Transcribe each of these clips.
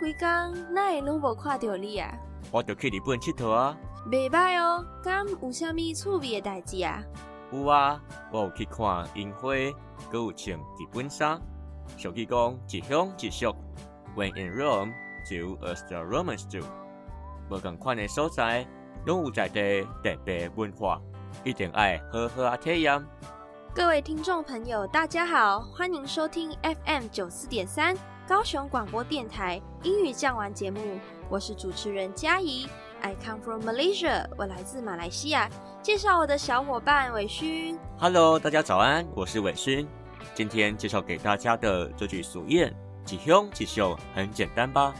几工哪会拢无看到你啊？我著去日本佚佗啊！袂歹哦，敢有啥物趣味的代志啊？有啊，我有去看樱花，佮有穿日本衫。俗语讲一乡一俗，When in Rome, do as the Romans do。无共款的所在，拢有在地特别文化，一定爱好好啊体验。各位听众朋友，大家好，欢迎收听 FM 九四点三。高雄广播电台英语讲完节目，我是主持人嘉怡。I come from Malaysia，我来自马来西亚。介绍我的小伙伴伟勋。Hello，大家早安，我是伟勋。今天介绍给大家的这句俗谚“几凶几秀”很简单吧？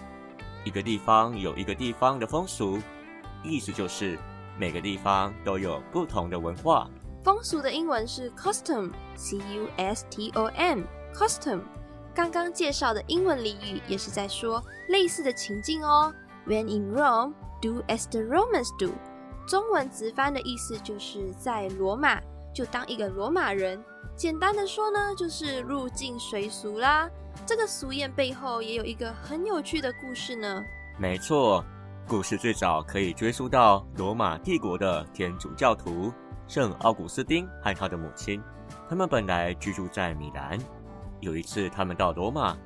一个地方有一个地方的风俗，意思就是每个地方都有不同的文化。风俗的英文是 custom，c u s t o m，custom。刚刚介绍的英文俚语也是在说类似的情境哦。When in Rome, do as the Romans do。中文直翻的意思就是在罗马就当一个罗马人。简单的说呢，就是入境随俗啦。这个俗谚背后也有一个很有趣的故事呢。没错，故事最早可以追溯到罗马帝国的天主教徒圣奥古斯丁和他的母亲，他们本来居住在米兰。有一次，他们到罗马，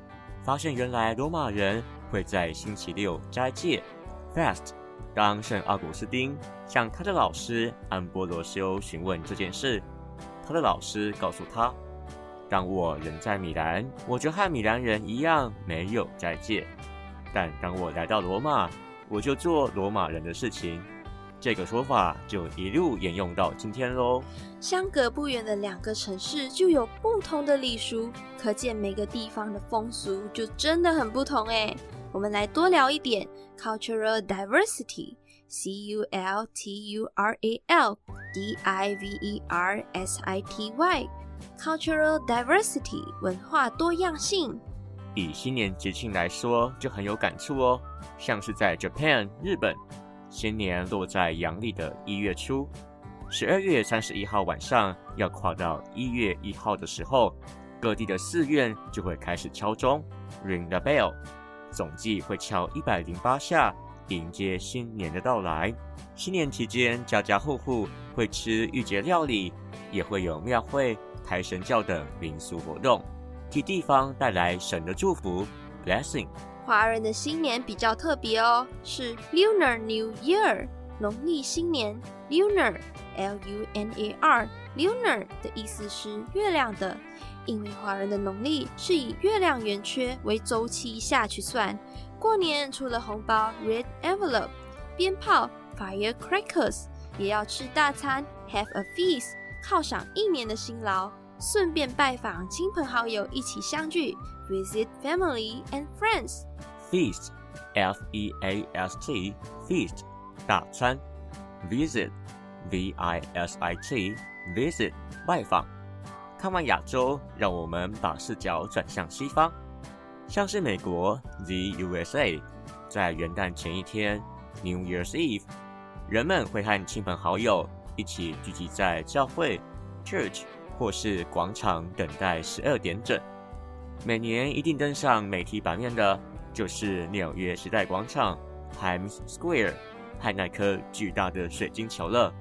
发现原来罗马人会在星期六斋戒 （fast）。当圣奥古斯丁向他的老师安波罗修询问这件事，他的老师告诉他：“当我人在米兰，我就和米兰人一样没有斋戒；但当我来到罗马，我就做罗马人的事情。”这个说法就一路沿用到今天喽。相隔不远的两个城市就有不同的礼俗，可见每个地方的风俗就真的很不同哎。我们来多聊一点 cultural diversity，c u l t u r a l d i v e r s i t y，cultural diversity 文化多样性。以新年节庆来说，就很有感触哦，像是在 Japan 日本。新年落在阳历的一月初，十二月三十一号晚上要跨到一月一号的时候，各地的寺院就会开始敲钟，ring the bell，总计会敲一百零八下，迎接新年的到来。新年期间，家家户户会吃御节料理，也会有庙会、抬神教等民俗活动，替地方带来神的祝福，blessing。华人的新年比较特别哦，是 Lunar New Year，农历新年。Lunar，L U N A R，Lunar 的意思是月亮的，因为华人的农历是以月亮圆缺为周期下去算。过年除了红包 （Red Envelope）、鞭炮 （Firecrackers），也要吃大餐 （Have a feast），犒赏一年的辛劳，顺便拜访亲朋好友，一起相聚。Visit family and friends. Feast, F E A S T, feast, 大餐。Visit, V I S I T, visit, 拜访。看完亚洲，让我们把视角转向西方，像是美国 The USA，在元旦前一天 New Year's Eve，人们会和亲朋好友一起聚集在教会 Church 或是广场等待十二点整。每年一定登上媒体版面的，就是纽约时代广场 （Times Square） 和那颗巨大的水晶球了。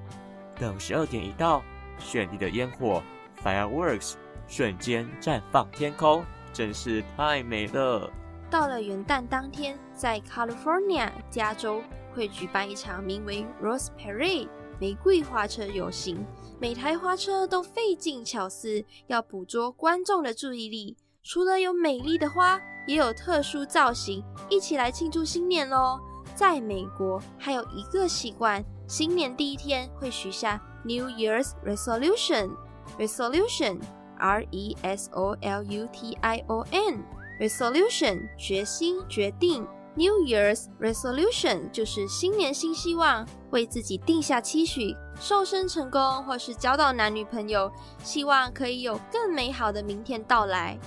等十二点一到，绚丽的烟火 （Fireworks） 瞬间绽放天空，真是太美了。到了元旦当天，在 California 加州会举办一场名为 Rose Parade 玫瑰花车游行。每台花车都费尽巧思，要捕捉观众的注意力。除了有美丽的花，也有特殊造型，一起来庆祝新年喽！在美国，还有一个习惯，新年第一天会许下 New Year's Resolution，Resolution，R E S O L U T I O N，Resolution，决心、决定。New Year's Resolution 就是新年新希望，为自己定下期许，瘦身成功，或是交到男女朋友，希望可以有更美好的明天到来。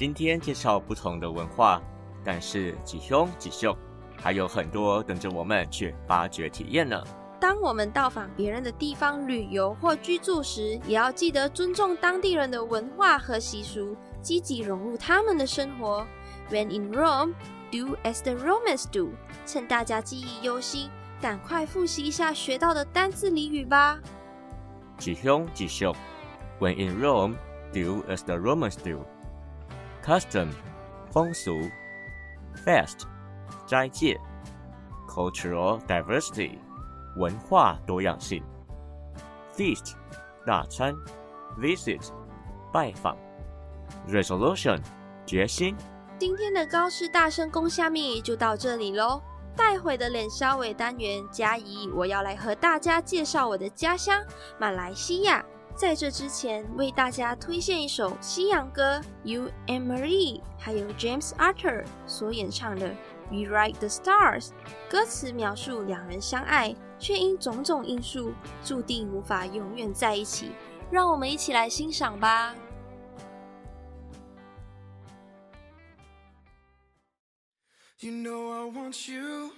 今天介绍不同的文化，但是几凶几秀，还有很多等着我们去发掘体验呢。当我们到访别人的地方旅游或居住时，也要记得尊重当地人的文化和习俗，积极融入他们的生活。When in Rome, do as the Romans do。趁大家记忆犹新，赶快复习一下学到的单字俚语吧。几凶几秀，When in Rome, do as the Romans do。Custom 风俗，fast 斋戒，cultural diversity 文化多样性，feast 大餐，visit 拜访，resolution 决心。今天的高师大声公虾米就到这里喽。待会的脸稍微单元，嘉怡我要来和大家介绍我的家乡马来西亚。在这之前，为大家推荐一首西洋歌，You and Marie，还有 James Arthur 所演唱的《We Write the Stars》。歌词描述两人相爱，却因种种因素注定无法永远在一起。让我们一起来欣赏吧。You know I want you.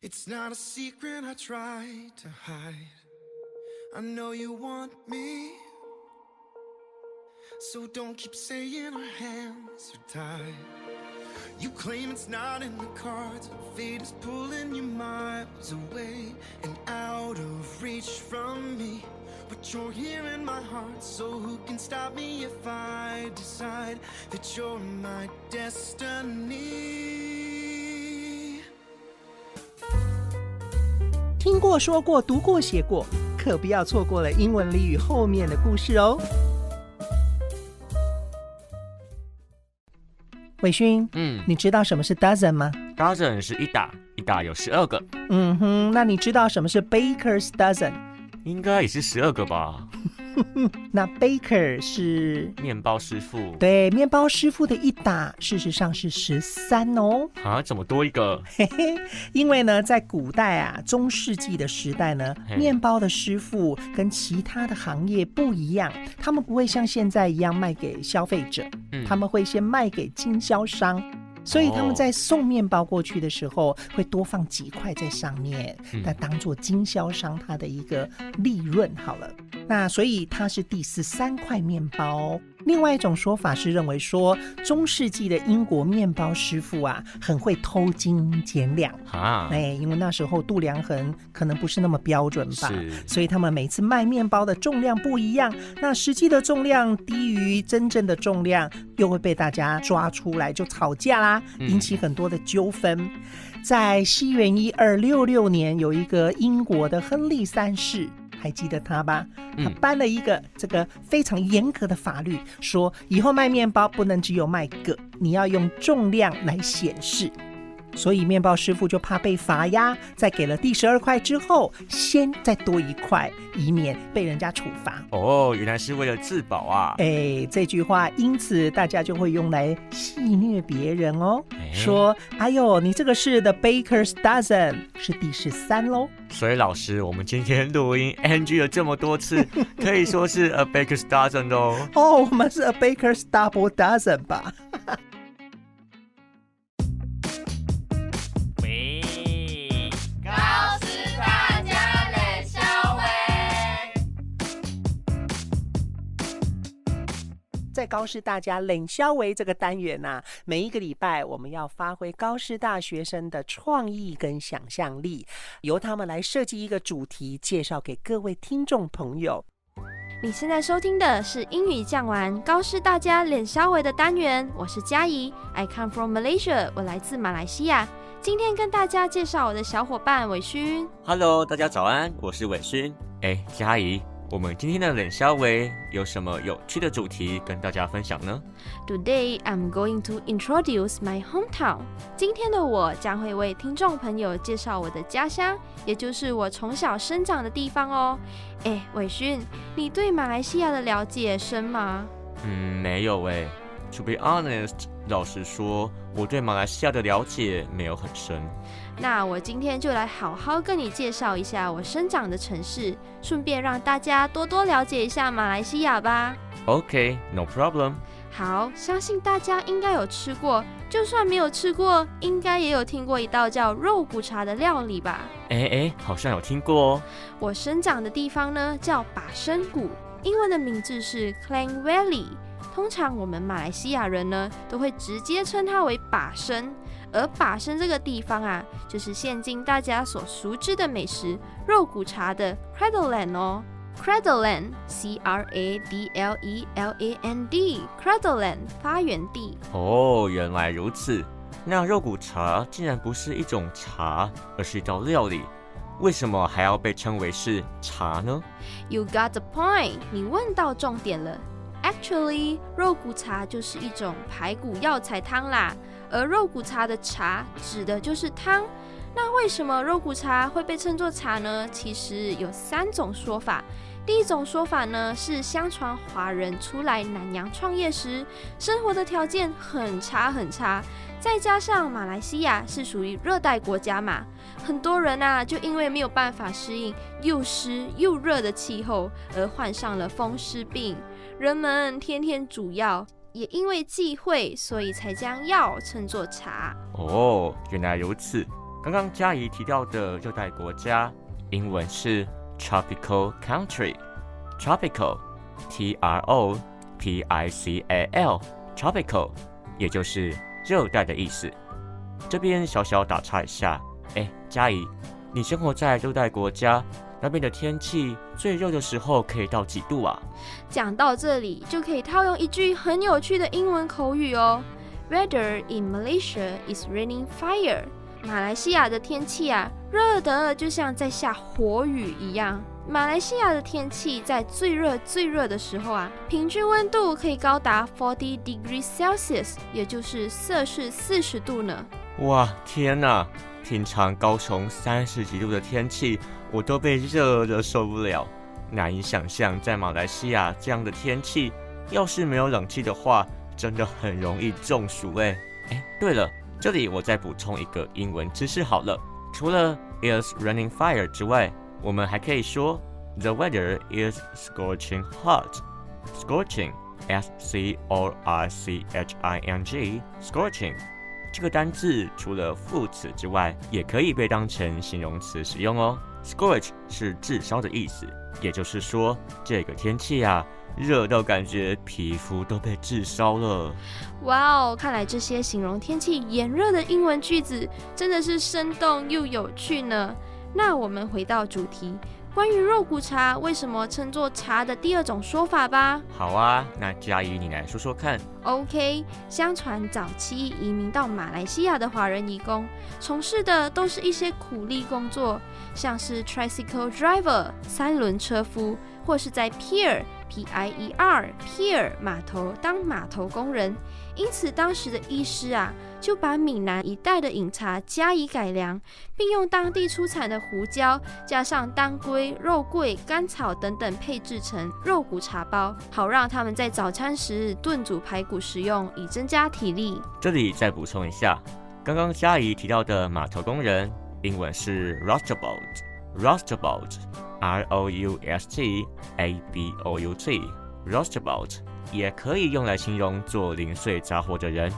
It's not a secret I try to hide. I know you want me. So don't keep saying our hands are tied. You claim it's not in the cards. Fate is pulling you miles away and out of reach from me. But you're here in my heart, so who can stop me if I decide that you're my destiny? 听过、说过、读过、写过， 可不要错过了英文俚语后面的故事哦。伟勋，嗯你知道什么是 dozen 吗？，dozen 是一打，一打有十二个，嗯哼，那你知道什么是 baker's dozen？应该也是十二个吧？那 baker 是面包师傅，对面包师傅的一打，事实上是十三哦。啊，怎么多一个？嘿嘿，因为呢，在古代啊，中世纪的时代呢，面包的师傅跟其他的行业不一样，他们不会像现在一样卖给消费者，嗯他们会先卖给经销商。所以他们哦在送面包过去的时候，会多放几块在上面，嗯那当做经销商他的一个利润好了。那所以它是第十三块面包。另外一种说法是认为说，中世纪的英国面包师傅啊，很会偷斤减两。啊，哎，因为那时候度量衡可能不是那么标准吧，所以他们每次卖面包的重量不一样，那实际的重量低于真正的重量，又会被大家抓出来就吵架啦，嗯引起很多的纠纷。在西元一二六六年，有一个英国的亨利三世。还记得他吧？他嗯颁了一个这个非常严格的法律，说以后卖面包不能只有卖个，你要用重量来显示。所以面包师傅就怕被罚呀，在给了第十二块之后，先再多一块，以免被人家处罚。哦，原来是为了自保啊！哎，这句话因此大家就会用来戏谑别人哦，哎说：“哎呦，你这个是 The Baker's Dozen，是第十三喽。所以老师，我们今天录音 NG 了这么多次，可以说是 a baker's dozen 哦。”哦，我们是 A Baker's Double Dozen 吧？高师大家冷消维这个单元呐、每一个礼拜我们要发挥高师大学生的创意跟想象力，由他们来设计一个主题，介绍给各位听众朋友。你现在收听的是英语讲完高师大家脸稍微的单元，我是嘉怡，I come from Malaysia，我来自马来西亚。今天跟大家介绍我的小伙伴伟勋。Hello，大家早安，我是伟勋。哎，嘉怡，我们今天的冷消维有什么有趣的主题跟大家分享呢？Today I'm going to introduce my hometown。今天的我将会为听众朋友介绍我的家乡，也就是我从小生长的地方哦。哎，伟勋，你对马来西亚的了解深吗？嗯，没有诶。To be honest，老实说，我对马来西亚的了解没有很深。那我今天就来好好跟你介绍一下我生长的城市，顺便让大家多多了解一下马来西亚吧。OK，no、problem。好，相信大家应该有吃过，就算没有吃过，应该也有听过一道叫肉骨茶的料理吧？哎哎，好像有听过哦。我生长的地方呢叫把生谷，英文的名字是 Klang Valley。通常我们马来西亚人呢都会直接称它为把生，而把生这个地方啊，就是现今大家所熟知的美食肉骨茶的 Cradleland 哦。Cradleland，C R A D L E L A N D，Cradleland 发源地。哦，原来如此。那肉骨茶竟然不是一种茶，而是一道料理，为什么还要被称为是茶呢？You got the point，你问到重点了。Actually，肉骨茶就是一种排骨药材汤啦，而肉骨茶的茶指的就是汤。那为什么肉骨茶会被称作茶呢？其实有三种说法。第一种说法呢是，相传华人出来南洋创业时，生活的条件很差很差，再加上马来西亚是属于热带国家嘛，很多人啊就因为没有办法适应又湿又热的气候，而患上了风湿病。人们天天煮药，也因为忌讳，所以才将药称作茶。哦，原来如此。刚刚嘉怡提到的热带国家，英文是 tropical country。tropical，T R O P I C A L，tropical，也就是热带的意思。这边小小打岔一下，哎，嘉怡，你生活在热带国家，那边的天气最热的时候可以到几度啊？讲到这里，就可以套用一句很有趣的英文口语哦：Weather in Malaysia is raining fire。马来西亚的天气啊，热得就像在下火雨一样。马来西亚的天气在最热最热的时候啊，平均温度可以高达 forty degrees Celsius，也就是摄氏四十度呢。哇，天哪！平常高雄三十几度的天气，我都被热得受不了。难以想象，在马来西亚这样的天气，要是没有冷气的话，真的很容易中暑哎。哎，对了，这里我再补充一个英文知识好了。除了 is running fire 之外，我们还可以说 the weather is scorching hot。scorching s c o r c h i n g scorching 这个单字除了副词之外，也可以被当成形容词使用哦。Scorch 是炙烧的意思，也就是说这个天气啊，热到感觉皮肤都被炙烧了。哇哦，看来这些形容天气炎热的英文句子真的是生动又有趣呢。那我们回到主题，关于肉骨茶为什么称作茶的第二种说法吧。好啊，那嘉怡你来说说看。OK，相传早期移民到马来西亚的华人移工，从事的都是一些苦力工作，像是 tricycle driver 三轮车夫，或是在 pier P I E R pier 码头当码头工人。因此，当时的医师啊，就把闽南一带的饮茶加以改良，并用当地出产的胡椒，加上当归、肉桂、甘草等等配制成肉骨茶包，好让他们在早餐时炖煮排骨食用，以增加体力。这里再补充一下，刚刚嘉怡提到的码头工人，英文是 roustabout，roustabout，R O U S T A B O U T，roustabout 也可以用来形容做零碎杂活的人，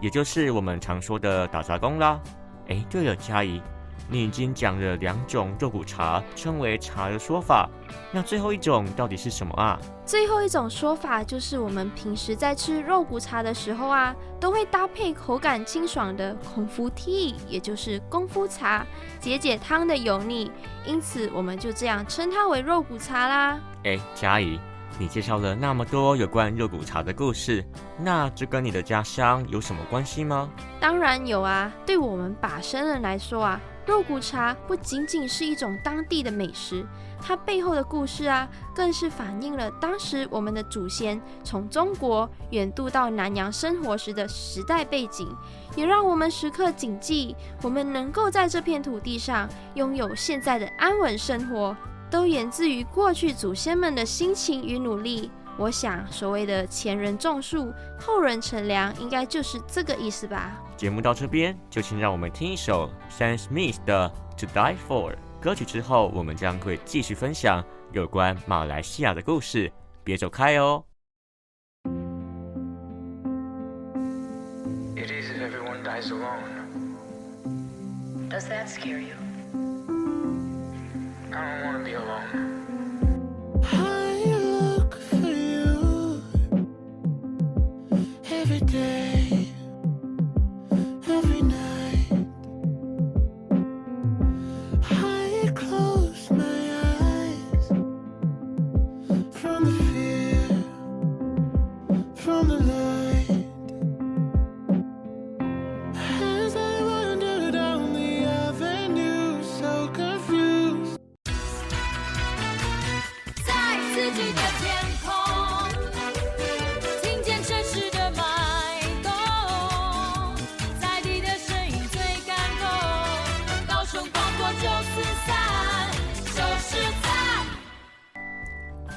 也就是我们常说的打杂工啦。哎，对了，嘉怡，你已经讲了两种肉骨茶称为茶的说法，那最后一种到底是什么啊？最后一种说法就是，我们平时在吃肉骨茶的时候啊，都会搭配口感清爽的空腹 tea，也就是功夫茶，解解汤的油腻。因此，我们就这样称它为肉骨茶啦。哎，嘉怡，你介绍了那么多有关肉骨茶的故事，那这跟你的家乡有什么关系吗？当然有啊，对我们把生人来说啊，肉骨茶不仅仅是一种当地的美食，它背后的故事啊，更是反映了当时我们的祖先从中国远渡到南洋生活时的时代背景，也让我们时刻谨记，我们能够在这片土地上拥有现在的安稳生活。都源自于过去祖先们的辛勤与努力。我想，所谓的前人种树，后人乘凉，应该就是这个意思吧。节目到这边，就请让我们听一首 Sam Smith 的《To Die For》歌曲。之后，我们将会继续分享有关马来西亚的故事。别走开哦。It is if everyone dies alone. Does that scare you?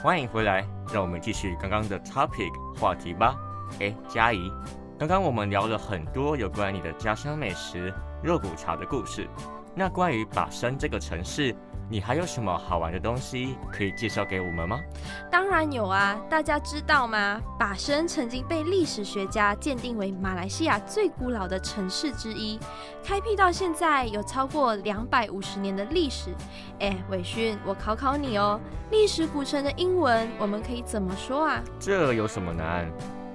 欢迎回来，让我们继续刚刚的 topic 话题吧。哎，嘉怡，刚刚我们聊了很多有关你的家乡美食肉骨茶的故事。那关于把生这个城市，你还有什么好玩的东西可以介绍给我们吗？当然有啊，大家知道吗？把生曾经被历史学家鉴定为马来西亚最古老的城市之一，开辟到现在有超过两百五十年的历史。哎，伟勋，我考考你哦，历史古城的英文我们可以怎么说啊？这有什么难？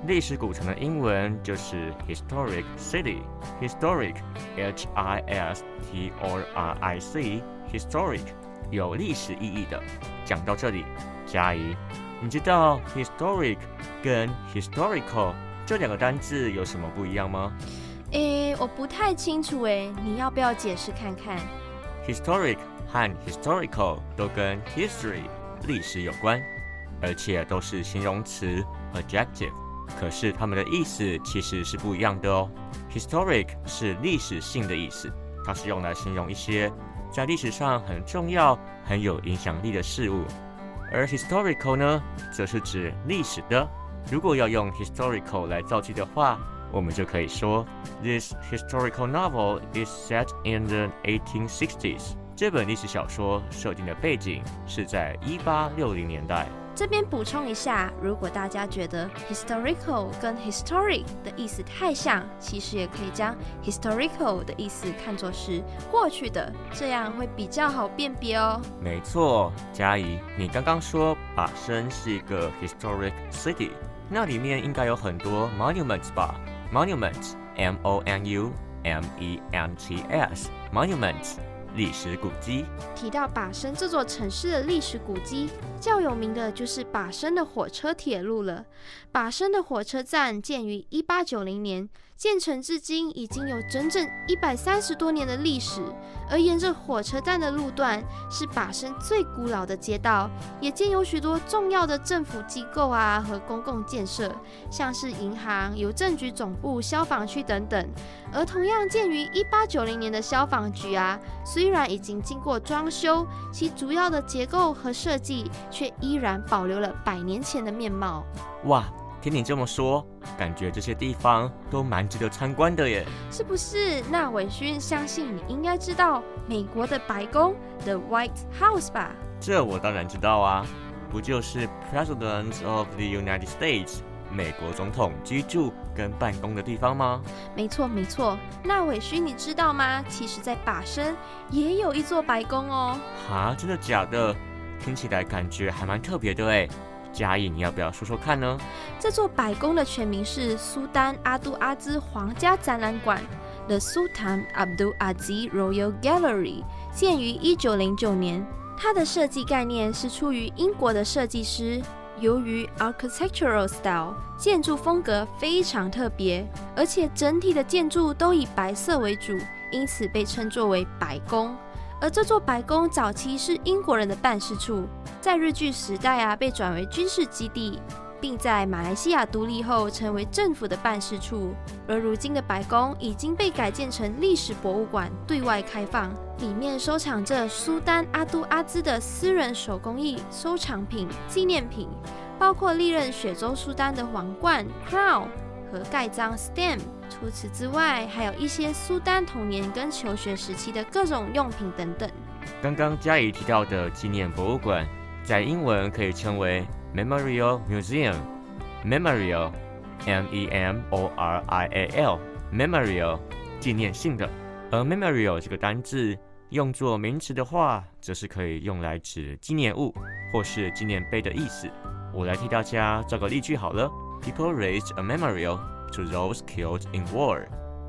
历史古城的英文就是 historic city，historic，h i s t o r i c，historic，有历史意义的。讲到这里，嘉怡，你知道 historic 跟 historical 这两个单字有什么不一样吗诶，我不太清楚诶，你要不要解释看看？？historic 和 historical 都跟 history 历史有关，而且都是形容词 adjective。可是它们的意思其实是不一样的哦。Historic 是历史性的意思，它是用来形容一些在历史上很重要、很有影响力的事物；而 historical 呢，则是指历史的。如果要用 historical 来造句的话，我们就可以说：This historical novel is set in the 1860s。这本历史小说设定的背景是在1860年代。这边补充一下，如果大家觉得 historical 跟 historic 的意思太像，其实也可以将 historical 的意思看作是过去的，这样会比较好辨别哦。没错，嘉怡，你刚刚说把生是一个 historic city，那里面应该有很多 monuments 吧？monuments，m o n u m e n t s，monuments，历史古迹。提到把生这座城市的历史古迹，较有名的就是把生的火车铁路了。把生的火车站建于一八九零年，建成至今已经有整整一百三十多年的历史。而沿着火车站的路段是把生最古老的街道，也建有许多重要的政府机构啊和公共建设，像是银行、邮政局总部、消防区等等。而同样建于一八九零年的消防局啊，虽然已经经过装修，其主要的结构和设计却依然保留了百年前的面貌。哇，听你这么说，感觉这些地方都蛮值得参观的耶。是不是？那伟勋相信你应该知道美国的白宫 The White House 吧？这我当然知道啊，不就是 President of the United States 美国总统居住跟办公的地方吗？没错，没错。那伟勋你知道吗？其实，在把生也有一座白宫哦。哈，真的假的？听起来感觉还蛮特别的哎。嘉义，你要不要说说看呢？这座白宫的全名是苏丹阿杜阿兹皇家展览馆 （The Sultan Abdul Aziz Royal Gallery），建于一九零九年。它的设计概念是出于英国的设计师由于 architectural style 建筑风格非常特别，而且整体的建筑都以白色为主，因此被称作为白宫。而这座白宫早期是英国人的办事处，在日据时代啊被转为军事基地，并在马来西亚独立后成为政府的办事处。而如今的白宫已经被改建成历史博物馆，对外开放，里面收藏着苏丹阿都阿兹的私人手工艺收藏品、纪念品，包括历任雪州苏丹的皇冠 （crown） 和盖章 （stamp）。除此之外，还有一些苏丹童年跟求学时期的各种用品等等。刚刚嘉怡提到的纪念博物馆，在英文可以称为 Memorial Museum。Memorial，M-E-M-O-R-I-A-L，Memorial，纪念性的。而 Memorial 这个单字用作名词的话，则是可以用来指纪念物或是纪念碑的意思。我来替大家造个例句好了：People raised a memorial to those killed in war。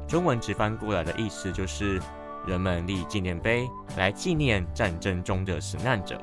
中文直翻过来的意思就是。人们立纪念碑来纪念战争中的死难者。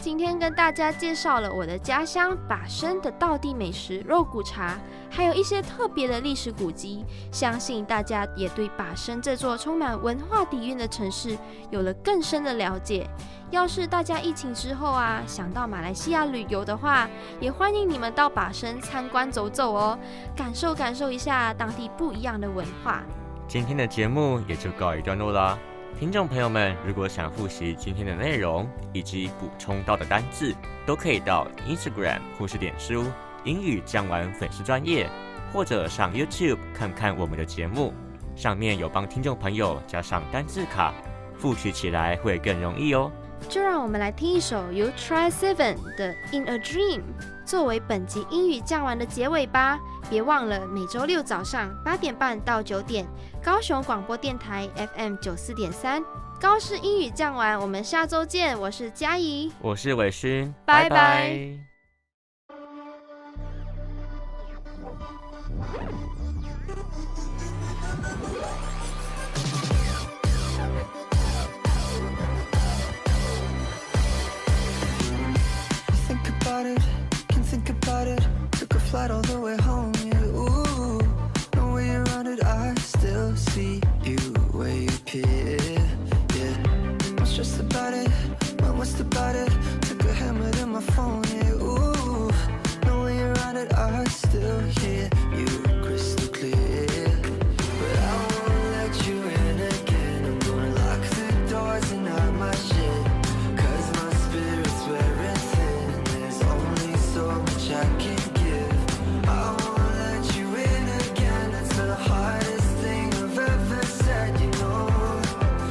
今天跟大家介绍了我的家乡把生的道地美食肉骨茶，还有一些特别的历史古迹。相信大家也对把生这座充满文化底蕴的城市有了更深的了解。要是大家疫情之后啊，想到马来西亚旅游的话，也欢迎你们到把生参观走走哦，感受感受一下当地不一样的文化。今天的节目也就告一段落啦。听众朋友们，如果想复习今天的内容以及补充到的单字，都可以到 Instagram 或是点书英语讲完粉丝专业，或者上 YouTube 看看我们的节目，上面有帮听众朋友加上单字卡，复习起来会更容易哦。就让我们来听一首由 Try Seven 的《In a Dream》作为本集英语讲完的结尾吧。别忘了每周六早上八点半到九点，高雄广播电台 FM 九四点三，高师英语讲完，我们下周见。我是嘉怡，我是伟勋，拜拜。about it, can think about it. Took a flight all